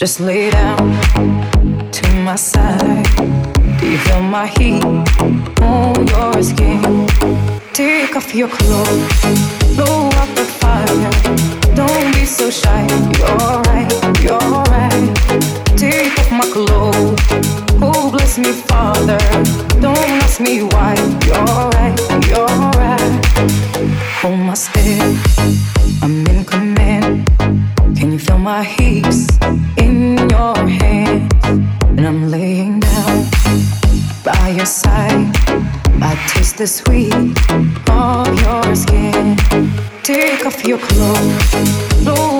Just lay down to my side. Do you feel my heat on your skin? Take off your clothes, blow out the fire. Don't be so shy. You're right, you're right. Take off my clothes. Oh, bless me, Father. Don't ask me why. You're right, you're right. Hold my step. The sweet of your skin. Take off your clothes, blow